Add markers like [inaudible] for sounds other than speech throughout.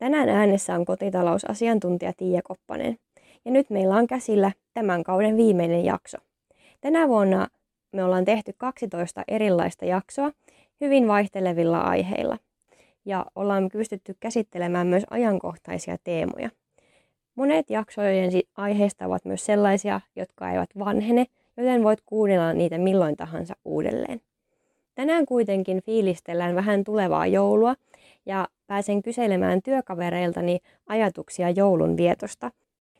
Tänään äänessä on kotitalousasiantuntija Tiia Koppanen. Ja nyt meillä on käsillä tämän kauden viimeinen jakso. Tänä vuonna me ollaan tehty 12 erilaista jaksoa hyvin vaihtelevilla aiheilla. Ja ollaan pystytty käsittelemään myös ajankohtaisia teemoja. Monet jaksojen aiheista ovat myös sellaisia, jotka eivät vanhene, joten voit kuunnella niitä milloin tahansa uudelleen. Tänään kuitenkin fiilistellään vähän tulevaa joulua ja pääsen kyselemään työkavereiltani ajatuksia joulun vietosta.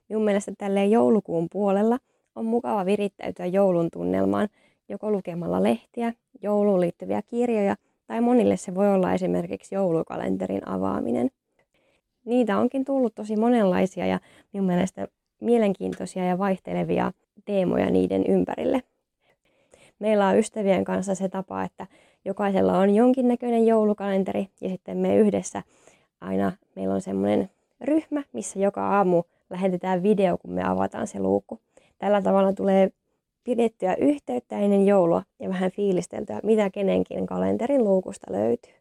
Minun mielestä tälleen joulukuun puolella on mukava virittäytyä joulun tunnelmaan joko lukemalla lehtiä, jouluun liittyviä kirjoja tai monille se voi olla esimerkiksi joulukalenterin avaaminen. Niitä onkin tullut tosi monenlaisia ja minun mielestä mielenkiintoisia ja vaihtelevia teemoja niiden ympärille. Meillä on ystävien kanssa se tapa, että jokaisella on jonkinnäköinen joulukalenteri ja sitten me yhdessä aina meillä on semmoinen ryhmä, missä joka aamu lähetetään video, kun me avataan se luukku. Tällä tavalla tulee pidettyä yhteyttä ennen joulua ja vähän fiilisteltyä, mitä kenenkin kalenterin luukusta löytyy.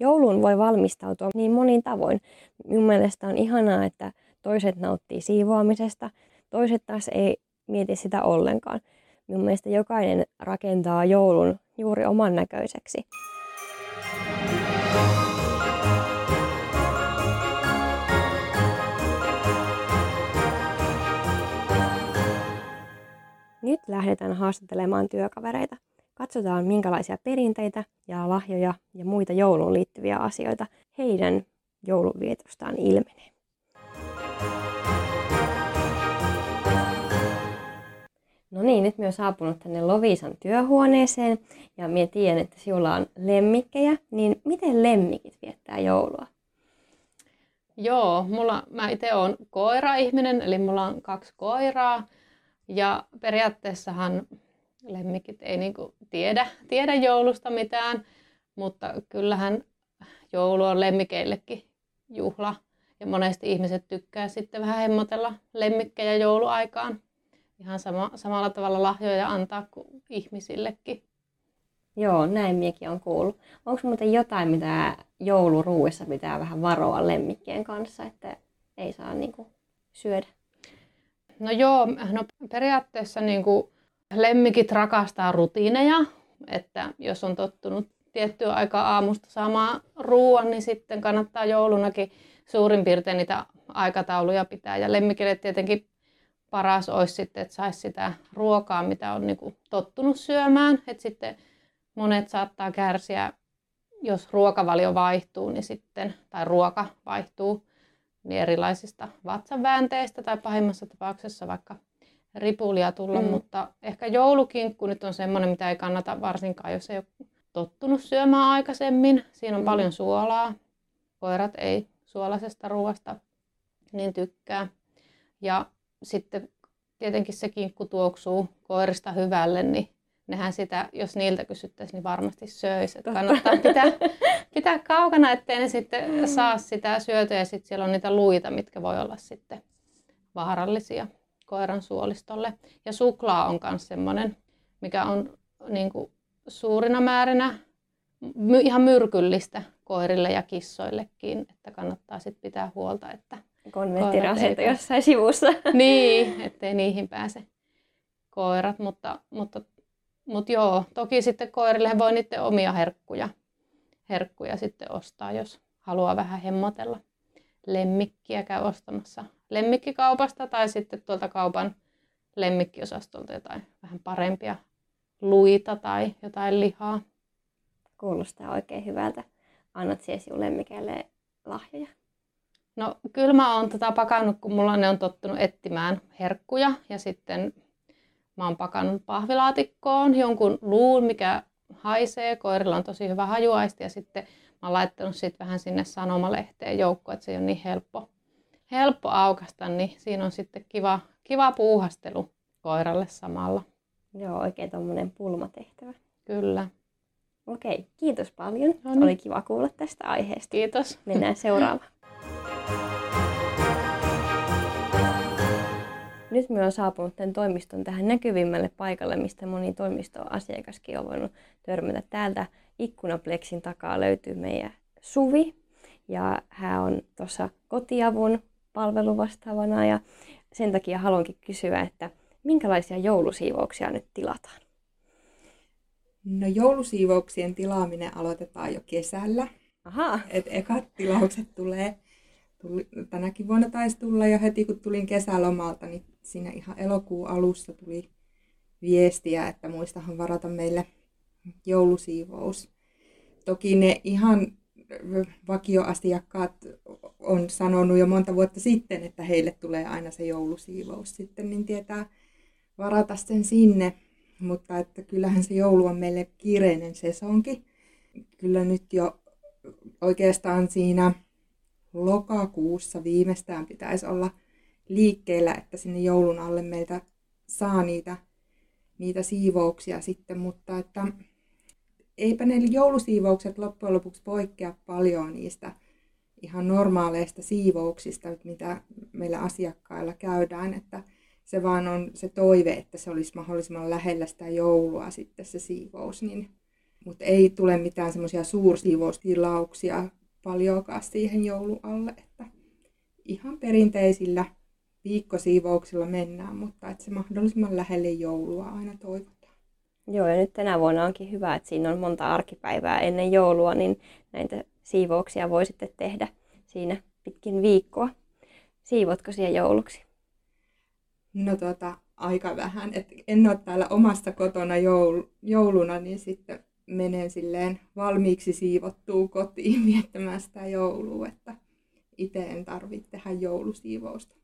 Jouluun voi valmistautua niin monin tavoin. Minun mielestä on ihanaa, että toiset nauttii siivoamisesta, toiset taas ei mieti sitä ollenkaan. Minun mielestä jokainen rakentaa joulun juuri oman näköiseksi. Nyt lähdetään haastattelemaan työkavereita. Katsotaan, minkälaisia perinteitä ja lahjoja ja muita jouluun liittyviä asioita heidän joulunvietostaan ilmenee. No niin, nyt myös saapunut tänne Lovisan työhuoneeseen ja minä tiedän, että sinulla on lemmikkejä, niin miten lemmikit viettää joulua? Joo, mulla, mä itse olen koira-ihminen, eli mulla on kaksi koiraa. Ja periaatteessahan lemmikit ei niinku tiedä, tiedä joulusta mitään, mutta kyllähän joulu on lemmikeillekin juhla. Ja monesti ihmiset tykkää sitten vähän hemmotella lemmikkejä jouluaikaan ihan sama, samalla tavalla lahjoja antaa kuin ihmisillekin. Joo, näin miekin on kuullut. Onko muuten jotain, mitä jouluruuissa pitää vähän varoa lemmikkien kanssa, että ei saa niinku syödä? No joo, no periaatteessa niinku lemmikit rakastaa rutiineja, että jos on tottunut tiettyä aikaa aamusta saamaan ruoan, niin sitten kannattaa joulunakin suurin piirtein niitä aikatauluja pitää. Ja lemmikille tietenkin paras olisi sitten, että saisi sitä ruokaa, mitä on niin kuin tottunut syömään. Että sitten monet saattaa kärsiä, jos ruokavalio vaihtuu, niin sitten, tai ruoka vaihtuu, niin erilaisista vatsanväänteistä tai pahimmassa tapauksessa vaikka ripulia tulla, mm. mutta ehkä joulukinkku nyt on semmoinen, mitä ei kannata varsinkaan, jos ei ole tottunut syömään aikaisemmin. Siinä on mm. paljon suolaa. Koirat ei suolaisesta ruoasta niin tykkää. Ja sitten tietenkin se kinkku tuoksuu koirista hyvälle, niin nehän sitä, jos niiltä kysyttäisiin, niin varmasti söisi. Että kannattaa pitää, pitää kaukana, ettei ne sitten saa sitä syötyä. Ja sitten siellä on niitä luita, mitkä voi olla sitten vaarallisia koiran suolistolle. Ja suklaa on myös semmoinen, mikä on niin kuin suurina määrinä my, ihan myrkyllistä koirille ja kissoillekin, että kannattaa sitten pitää huolta, että konventtirasento jossain sivussa. [laughs] Niin, ettei niihin pääse koirat, mutta, mutta, mutta joo, toki sitten koirille voi niiden omia herkkuja, herkkuja sitten ostaa, jos haluaa vähän hemmotella lemmikkiä, käy ostamassa lemmikkikaupasta tai sitten tuolta kaupan lemmikkiosastolta jotain vähän parempia luita tai jotain lihaa. Kuulostaa oikein hyvältä. Annat siis lemmikeille lahjoja? No kyllä mä oon tätä pakannut, kun mulla ne on tottunut etsimään herkkuja ja sitten mä oon pakannut pahvilaatikkoon jonkun luun, mikä haisee. Koirilla on tosi hyvä hajuaisti ja sitten mä oon laittanut sit vähän sinne sanomalehteen joukkoon, että se ei ole niin helppo, helppo aukasta, niin siinä on sitten kiva, kiva puuhastelu koiralle samalla. Joo, oikein tuommoinen pulmatehtävä. Kyllä. Okei, kiitos paljon. No niin. Oli kiva kuulla tästä aiheesta. Kiitos. Mennään seuraavaan. Nyt me on saapunut tämän toimiston tähän näkyvimmälle paikalle, mistä moni toimistoasiakaskin on voinut törmätä. Täältä ikkunapleksin takaa löytyy meidän Suvi, ja hän on tuossa kotiavun palveluvastaavana, ja sen takia haluankin kysyä, että minkälaisia joulusiivouksia nyt tilataan? No joulusiivouksien tilaaminen aloitetaan jo kesällä. Aha. Et ekat tilaukset tulee, tuli, tänäkin vuonna taisi tulla jo heti kun tulin kesälomalta, niin siinä ihan elokuun alussa tuli viestiä, että muistahan varata meille joulusiivous. Toki ne ihan vakioasiakkaat on sanonut jo monta vuotta sitten, että heille tulee aina se joulusiivous sitten, niin tietää varata sen sinne. Mutta että kyllähän se joulu on meille kiireinen sesonki. Kyllä nyt jo oikeastaan siinä lokakuussa viimeistään pitäisi olla liikkeellä, että sinne joulun alle meiltä saa niitä, niitä siivouksia sitten, mutta että eipä ne joulusiivoukset loppujen lopuksi poikkea paljon niistä ihan normaaleista siivouksista, mitä meillä asiakkailla käydään, että se vaan on se toive, että se olisi mahdollisimman lähellä sitä joulua sitten se siivous, niin, mutta ei tule mitään semmoisia suursiivoustilauksia paljonkaan siihen joulualle, että ihan perinteisillä viikkosiivouksilla mennään, mutta että se mahdollisimman lähelle joulua aina toivotaan. Joo, ja nyt tänä vuonna onkin hyvä, että siinä on monta arkipäivää ennen joulua, niin näitä siivouksia voi sitten tehdä siinä pitkin viikkoa. Siivotko siellä jouluksi? No tota, aika vähän. Et en ole täällä omassa kotona joul, jouluna, niin sitten menen silleen valmiiksi siivottuu kotiin [laughs] viettämään sitä joulua, että itse en tarvitse tehdä joulusiivousta.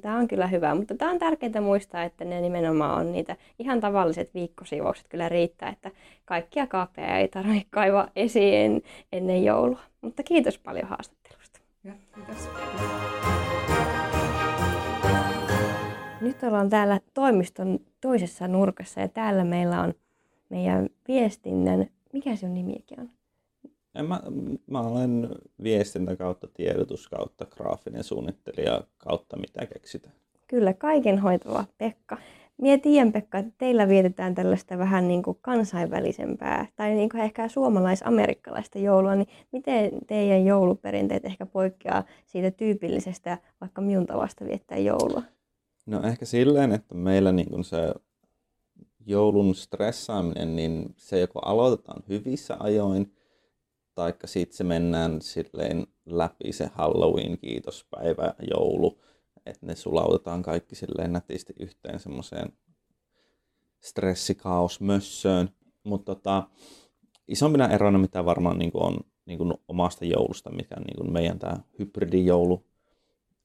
Tämä on kyllä hyvä, mutta tämä on tärkeää muistaa, että ne nimenomaan on niitä ihan tavalliset viikkosiivoukset kyllä riittää, että kaikkia kaappeja ei tarvitse kaivaa esiin ennen joulua. Mutta kiitos paljon haastattelusta. Ja, kiitos. Nyt ollaan täällä toimiston toisessa nurkassa ja täällä meillä on meidän viestinnän, mikä se on nimikin on? En mä, mä olen viestintä kautta tiedotus kautta graafinen suunnittelija kautta mitä keksitään. Kyllä, kaiken hoitava Pekka. Mie tiedän Pekka, että teillä vietetään tällaista vähän niin kuin kansainvälisempää tai niin kuin ehkä suomalais-amerikkalaista joulua, niin miten teidän jouluperinteet ehkä poikkeaa siitä tyypillisestä vaikka minun tavasta viettää joulua? No ehkä silleen, että meillä niin kuin se joulun stressaaminen, niin se joko aloitetaan hyvissä ajoin, taikka sitten se mennään silleen läpi se Halloween, kiitospäivä, joulu, että ne sulautetaan kaikki silleen nätisti yhteen semmoiseen stressikaosmössöön. Mutta tota, isompina erona, mitä varmaan niin on niin kuin omasta joulusta, mikä niin kuin meidän tämä hybridijoulu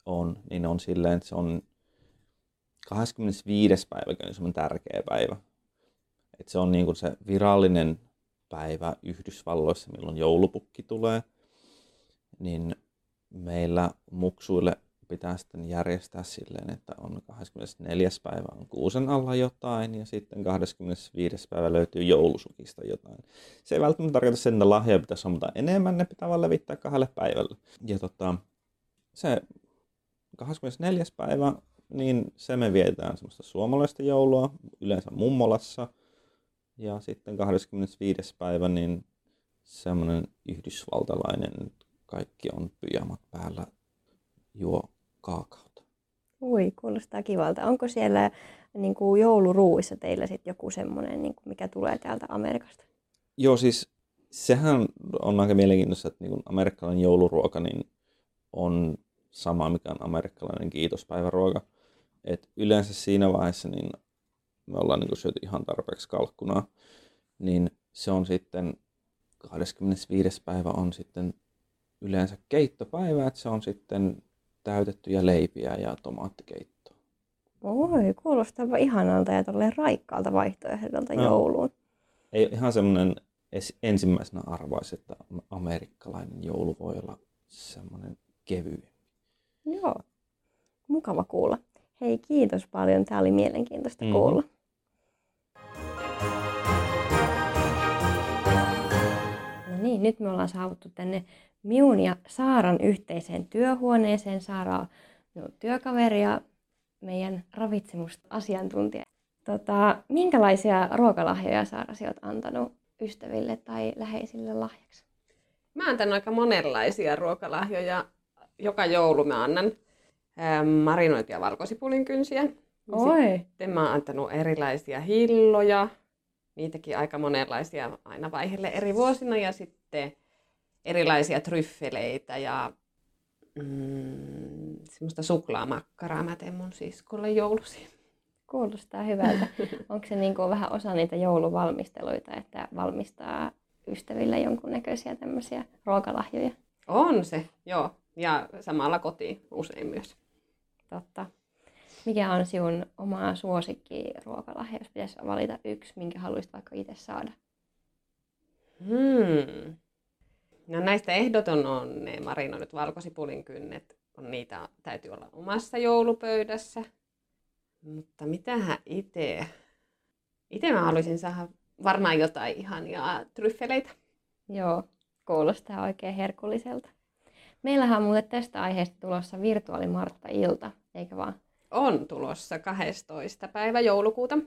on, niin on silleen, että se on 25. päivä on semmoinen tärkeä päivä. Et se on niin kuin se virallinen päivä Yhdysvalloissa, milloin joulupukki tulee. Niin meillä muksuille pitää sitten järjestää silleen, että on 24. päivä on kuusen alla jotain ja sitten 25. päivä löytyy joulusukista jotain. Se ei välttämättä tarkoita sen, että lahjoja pitäisi olla enemmän, ne pitää vaan levittää kahdelle päivälle. Ja tota, se 24. päivä niin se me vietetään semmoista suomalaista joulua, yleensä mummolassa. Ja sitten 25. päivä, niin semmoinen yhdysvaltalainen, kaikki on pyjamat päällä, juo kaakaota. Ui, kuulostaa kivalta. Onko siellä niin kuin jouluruuissa teillä sitten joku semmoinen, niin kuin mikä tulee täältä Amerikasta? Joo, siis sehän on aika mielenkiintoista, että niin kuin amerikkalainen jouluruoka niin on sama, mikä on amerikkalainen kiitospäiväruoka. Et yleensä siinä vaiheessa niin me ollaan niin syöty ihan tarpeeksi kalkkunaa, niin se on sitten 25. päivä on sitten yleensä keittopäivä, että se on sitten täytettyjä leipiä ja tomaattikeittoa. Oi, kuulostaa ihanalta ja tolleen raikkaalta vaihtoehdolta no. jouluun. Ei ihan semmoinen ensimmäisenä arvaisi, että amerikkalainen joulu voi olla semmoinen kevyempi. Joo, Mukava kuulla. Hei, kiitos paljon. Tämä oli mielenkiintoista Mhm. kuulla. No niin, nyt me ollaan saavuttu tänne Miun ja Saaran yhteiseen työhuoneeseen. Saara on minun työkaveri ja meidän ravitsemusasiantuntija. Tota, minkälaisia ruokalahjoja Saara olet antanut ystäville tai läheisille lahjaksi? Mä antan aika monenlaisia ruokalahjoja. Joka joulu mä annan marinoitia valkosipulin kynsiä. Oi, Sitten mä oon antanut erilaisia hilloja. Niitäkin aika monenlaisia aina vaiheelle eri vuosina. Ja sitten erilaisia tryffeleitä ja mm, semmoista suklaamakkaraa mä teen mun siskolle joulusi. kuulostaa hyvältä. [laughs] Onko se niin kuin vähän osa niitä jouluvalmisteluita, että valmistaa ystäville jonkunnäköisiä tämmöisiä ruokalahjoja? On se, joo. Ja samalla kotiin usein myös. Totta. Mikä on sinun oma suosikki ruokalahja, jos pitäisi valita yksi, minkä haluaisit vaikka itse saada? Hmm. No näistä ehdoton on ne marinoidut valkosipulin kynnet. On niitä täytyy olla omassa joulupöydässä. Mutta mitähän itse? Itse mä haluaisin saada varmaan jotain ihania tryffeleitä. Joo, kuulostaa oikein herkulliselta. Meillähän on muuten tästä aiheesta tulossa virtuaalimartta-ilta, eikä vaan? On tulossa 12. päivä joulukuuta.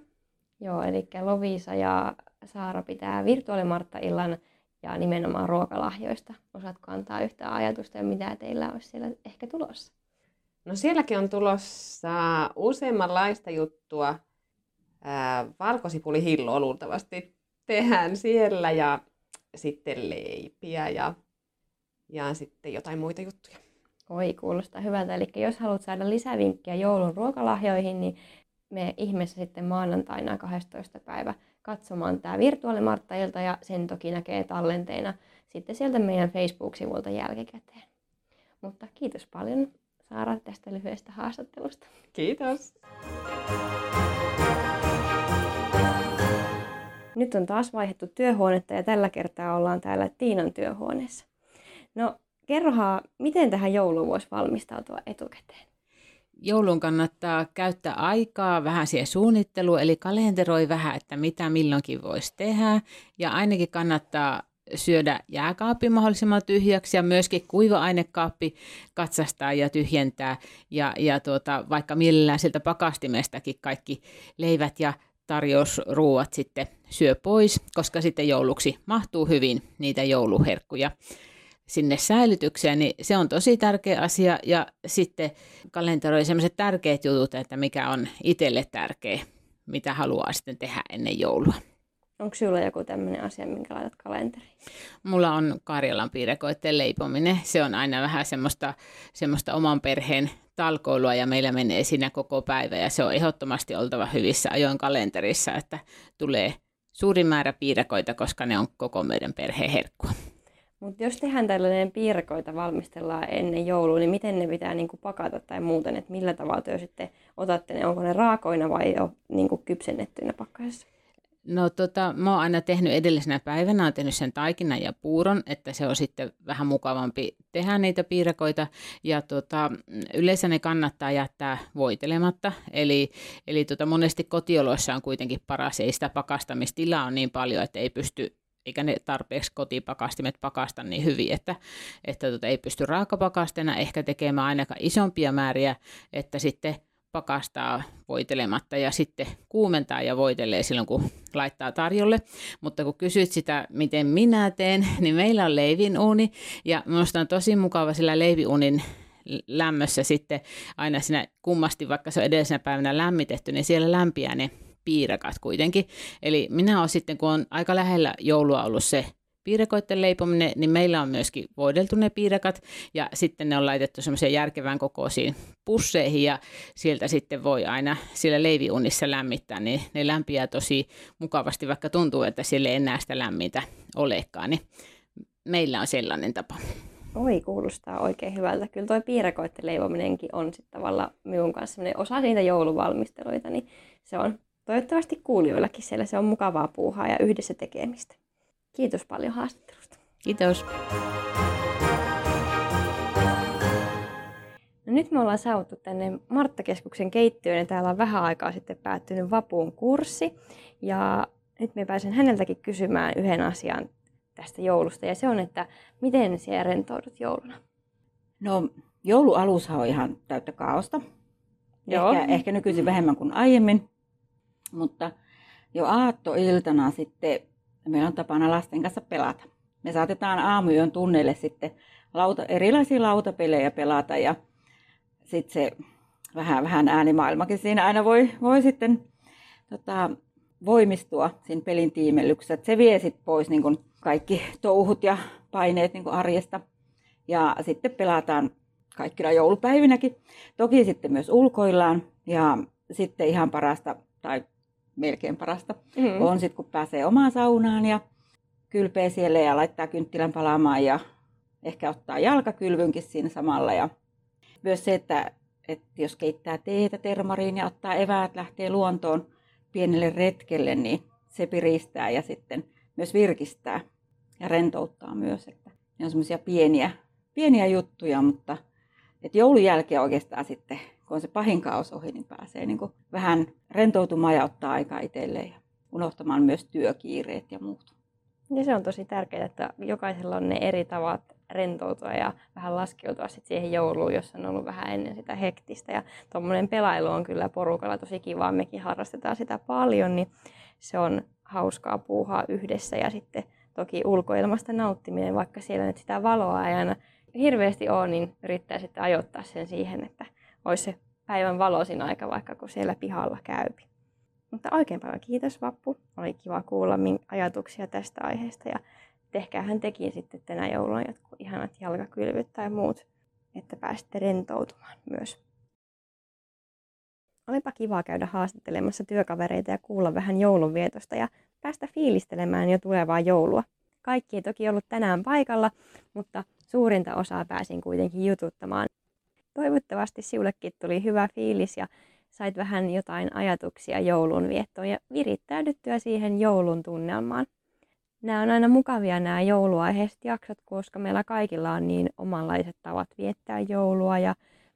Joo, eli Lovisa ja Saara pitää virtuaalimartta-illan ja nimenomaan ruokalahjoista. Osaatko antaa yhtään ajatusta ja mitä teillä olisi siellä ehkä tulossa? No sielläkin on tulossa useammanlaista juttua. Ää, valkosipulihilloa luultavasti tehdään siellä ja sitten leipiä ja, ja sitten jotain muita juttuja. Oi, kuulostaa hyvältä. Eli jos haluat saada lisävinkkejä joulun ruokalahjoihin, niin me ihmeessä sitten maanantaina 12. päivä katsomaan tämä virtuaalimarttailta ja sen toki näkee tallenteena sitten sieltä meidän Facebook-sivulta jälkikäteen. Mutta kiitos paljon Saara tästä lyhyestä haastattelusta. Kiitos! Nyt on taas vaihdettu työhuonetta ja tällä kertaa ollaan täällä Tiinan työhuoneessa. No kerrohan, miten tähän jouluun voisi valmistautua etukäteen? joulun kannattaa käyttää aikaa vähän siihen suunnitteluun, eli kalenteroi vähän, että mitä milloinkin voisi tehdä. Ja ainakin kannattaa syödä jääkaappi mahdollisimman tyhjäksi ja myöskin kuiva-ainekaappi katsastaa ja tyhjentää. Ja, ja tuota, vaikka mielellään sieltä pakastimestakin kaikki leivät ja tarjousruuat sitten syö pois, koska sitten jouluksi mahtuu hyvin niitä jouluherkkuja sinne säilytykseen, niin se on tosi tärkeä asia. Ja sitten kalenteroi sellaiset tärkeät jutut, että mikä on itselle tärkeä, mitä haluaa sitten tehdä ennen joulua. Onko sinulla joku tämmöinen asia, minkä laitat kalenteriin? Mulla on Karjalan piirakoiden leipominen. Se on aina vähän semmoista, semmoista oman perheen talkoilua ja meillä menee siinä koko päivä ja se on ehdottomasti oltava hyvissä ajoin kalenterissa, että tulee suuri määrä piirakoita, koska ne on koko meidän perheen herkkua. Mutta jos tehdään tällainen piirakoita valmistellaan ennen joulua, niin miten ne pitää niinku pakata tai muuten, että millä tavalla te sitten otatte ne, onko ne raakoina vai jo niinku kypsennettyinä pakkasessa? No tota, mä oon aina tehnyt edellisenä päivänä, oon tehnyt sen taikinan ja puuron, että se on sitten vähän mukavampi tehdä niitä piirakoita. Ja tota, yleensä ne kannattaa jättää voitelematta, eli, eli tota, monesti kotioloissa on kuitenkin paras, ei sitä pakastamistilaa on niin paljon, että ei pysty eikä ne tarpeeksi kotipakastimet pakasta niin hyvin, että, että tota, ei pysty raakapakasteena ehkä tekemään ainakaan isompia määriä, että sitten pakastaa voitelematta ja sitten kuumentaa ja voitelee silloin, kun laittaa tarjolle. Mutta kun kysyt sitä, miten minä teen, niin meillä on leivinuuni ja minusta on tosi mukava sillä leiviunin lämmössä sitten aina siinä kummasti, vaikka se on edellisenä päivänä lämmitetty, niin siellä lämpiää ne piirakat kuitenkin. Eli minä olen sitten, kun on aika lähellä joulua ollut se piirakoiden leipominen, niin meillä on myöskin voideltu ne piirakat ja sitten ne on laitettu semmoiseen järkevään kokoisiin pusseihin ja sieltä sitten voi aina siellä leiviunissa lämmittää, niin ne lämpiää tosi mukavasti, vaikka tuntuu, että siellä ei enää sitä lämmintä olekaan, niin meillä on sellainen tapa. Oi, kuulostaa oikein hyvältä. Kyllä tuo piirakoiden leivominenkin on sitten tavallaan minun kanssa osa niitä jouluvalmisteluita, niin se on toivottavasti kuulijoillakin siellä se on mukavaa puuhaa ja yhdessä tekemistä. Kiitos paljon haastattelusta. Kiitos. No nyt me ollaan saavuttu tänne Marttakeskuksen keittiöön ja täällä on vähän aikaa sitten päättynyt vapuun kurssi. Ja nyt me pääsen häneltäkin kysymään yhden asian tästä joulusta ja se on, että miten siellä rentoudut jouluna? No joulualushan on ihan täyttä kaaosta. Joo. Ehkä, ehkä nykyisin vähemmän kuin aiemmin, mutta jo aattoiltana sitten meillä on tapana lasten kanssa pelata. Me saatetaan aamuyön tunneille sitten lauta, erilaisia lautapelejä pelata ja sitten se vähän, vähän äänimaailmakin siinä aina voi, voi sitten tota, voimistua siinä pelin tiimellyksessä. Se vie sitten pois niin kun kaikki touhut ja paineet niin kun arjesta. Ja sitten pelataan kaikkina joulupäivinäkin. Toki sitten myös ulkoillaan ja sitten ihan parasta tai melkein parasta Mm. on sitten, kun pääsee omaan saunaan ja kylpee siellä ja laittaa kynttilän palaamaan ja ehkä ottaa jalkakylvynkin siinä samalla. Ja myös se, että, että jos keittää teetä termariin ja ottaa eväät, lähtee luontoon pienelle retkelle, niin se piristää ja sitten myös virkistää ja rentouttaa myös. Että ne on semmoisia pieniä, pieniä juttuja, mutta että joulun jälkeen oikeastaan sitten, kun se pahin kaos ohi, niin pääsee niin kuin vähän rentoutumaan ja ottaa aikaa itselleen ja unohtamaan myös työkiireet ja muut. Ja se on tosi tärkeää, että jokaisella on ne eri tavat rentoutua ja vähän laskeutua sit siihen jouluun, jos on ollut vähän ennen sitä hektistä. Ja tuommoinen pelailu on kyllä porukalla tosi kiva, mekin harrastetaan sitä paljon, niin se on hauskaa puuhaa yhdessä ja sitten toki ulkoilmasta nauttiminen, vaikka siellä nyt sitä valoa ei aina hirveästi ole, niin yrittää sitten ajoittaa sen siihen, että olisi se päivän valoisin aika vaikka kun siellä pihalla käypi. Mutta oikein paljon kiitos Vappu. Oli kiva kuulla min ajatuksia tästä aiheesta ja tehkäähän tekin sitten tänä jouluna jotkut ihanat jalkakylvyt tai muut, että pääsitte rentoutumaan myös. Olipa kiva käydä haastattelemassa työkavereita ja kuulla vähän joulunvietosta ja päästä fiilistelemään jo tulevaa joulua. Kaikki ei toki ollut tänään paikalla, mutta suurinta osaa pääsin kuitenkin jututtamaan. Toivottavasti sinullekin tuli hyvä fiilis ja sait vähän jotain ajatuksia joulun viettoon ja virittäydyttyä siihen joulun tunnelmaan. Nämä on aina mukavia nämä jouluaiheiset jaksot, koska meillä kaikilla on niin omanlaiset tavat viettää joulua ja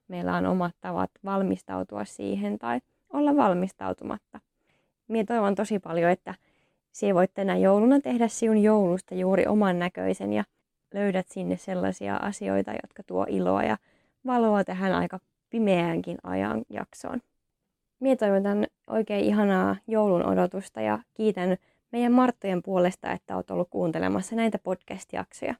meillä on omat tavat valmistautua siihen tai olla valmistautumatta. Mie toivon tosi paljon, että sinä voit tänä jouluna tehdä sinun joulusta juuri oman näköisen ja löydät sinne sellaisia asioita, jotka tuo iloa ja valoa tähän aika pimeäänkin ajan jaksoon. Mie toivotan oikein ihanaa joulun odotusta ja kiitän meidän Marttojen puolesta, että olet ollut kuuntelemassa näitä podcast-jaksoja.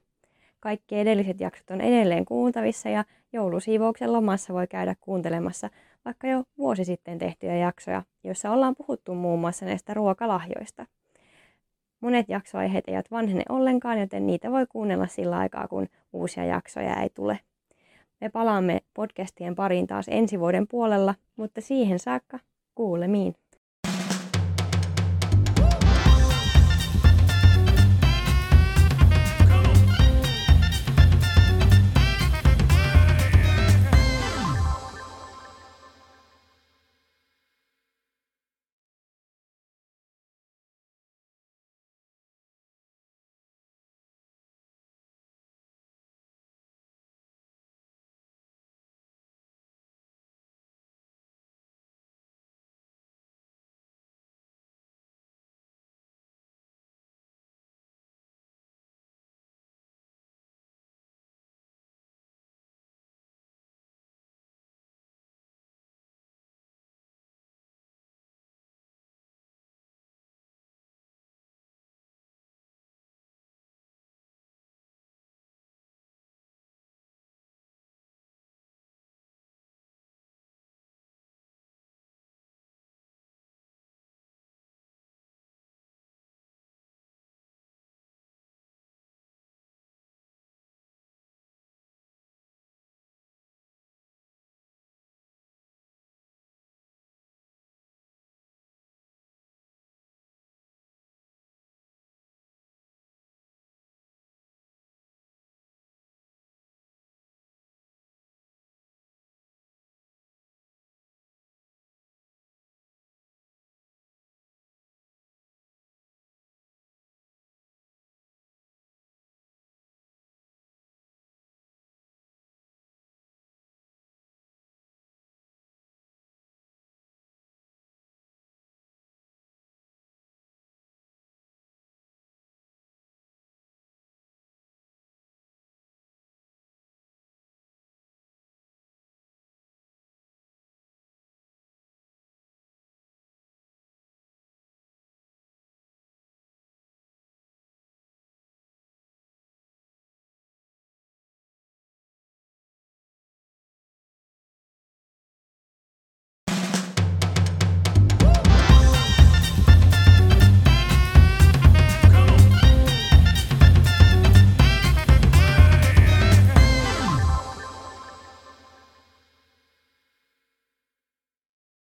Kaikki edelliset jaksot on edelleen kuultavissa ja joulusiivouksen lomassa voi käydä kuuntelemassa vaikka jo vuosi sitten tehtyjä jaksoja, joissa ollaan puhuttu muun muassa näistä ruokalahjoista. Monet jaksoaiheet eivät vanhene ollenkaan, joten niitä voi kuunnella sillä aikaa, kun uusia jaksoja ei tule. Me palaamme podcastien pariin taas ensi vuoden puolella, mutta siihen saakka kuulemiin.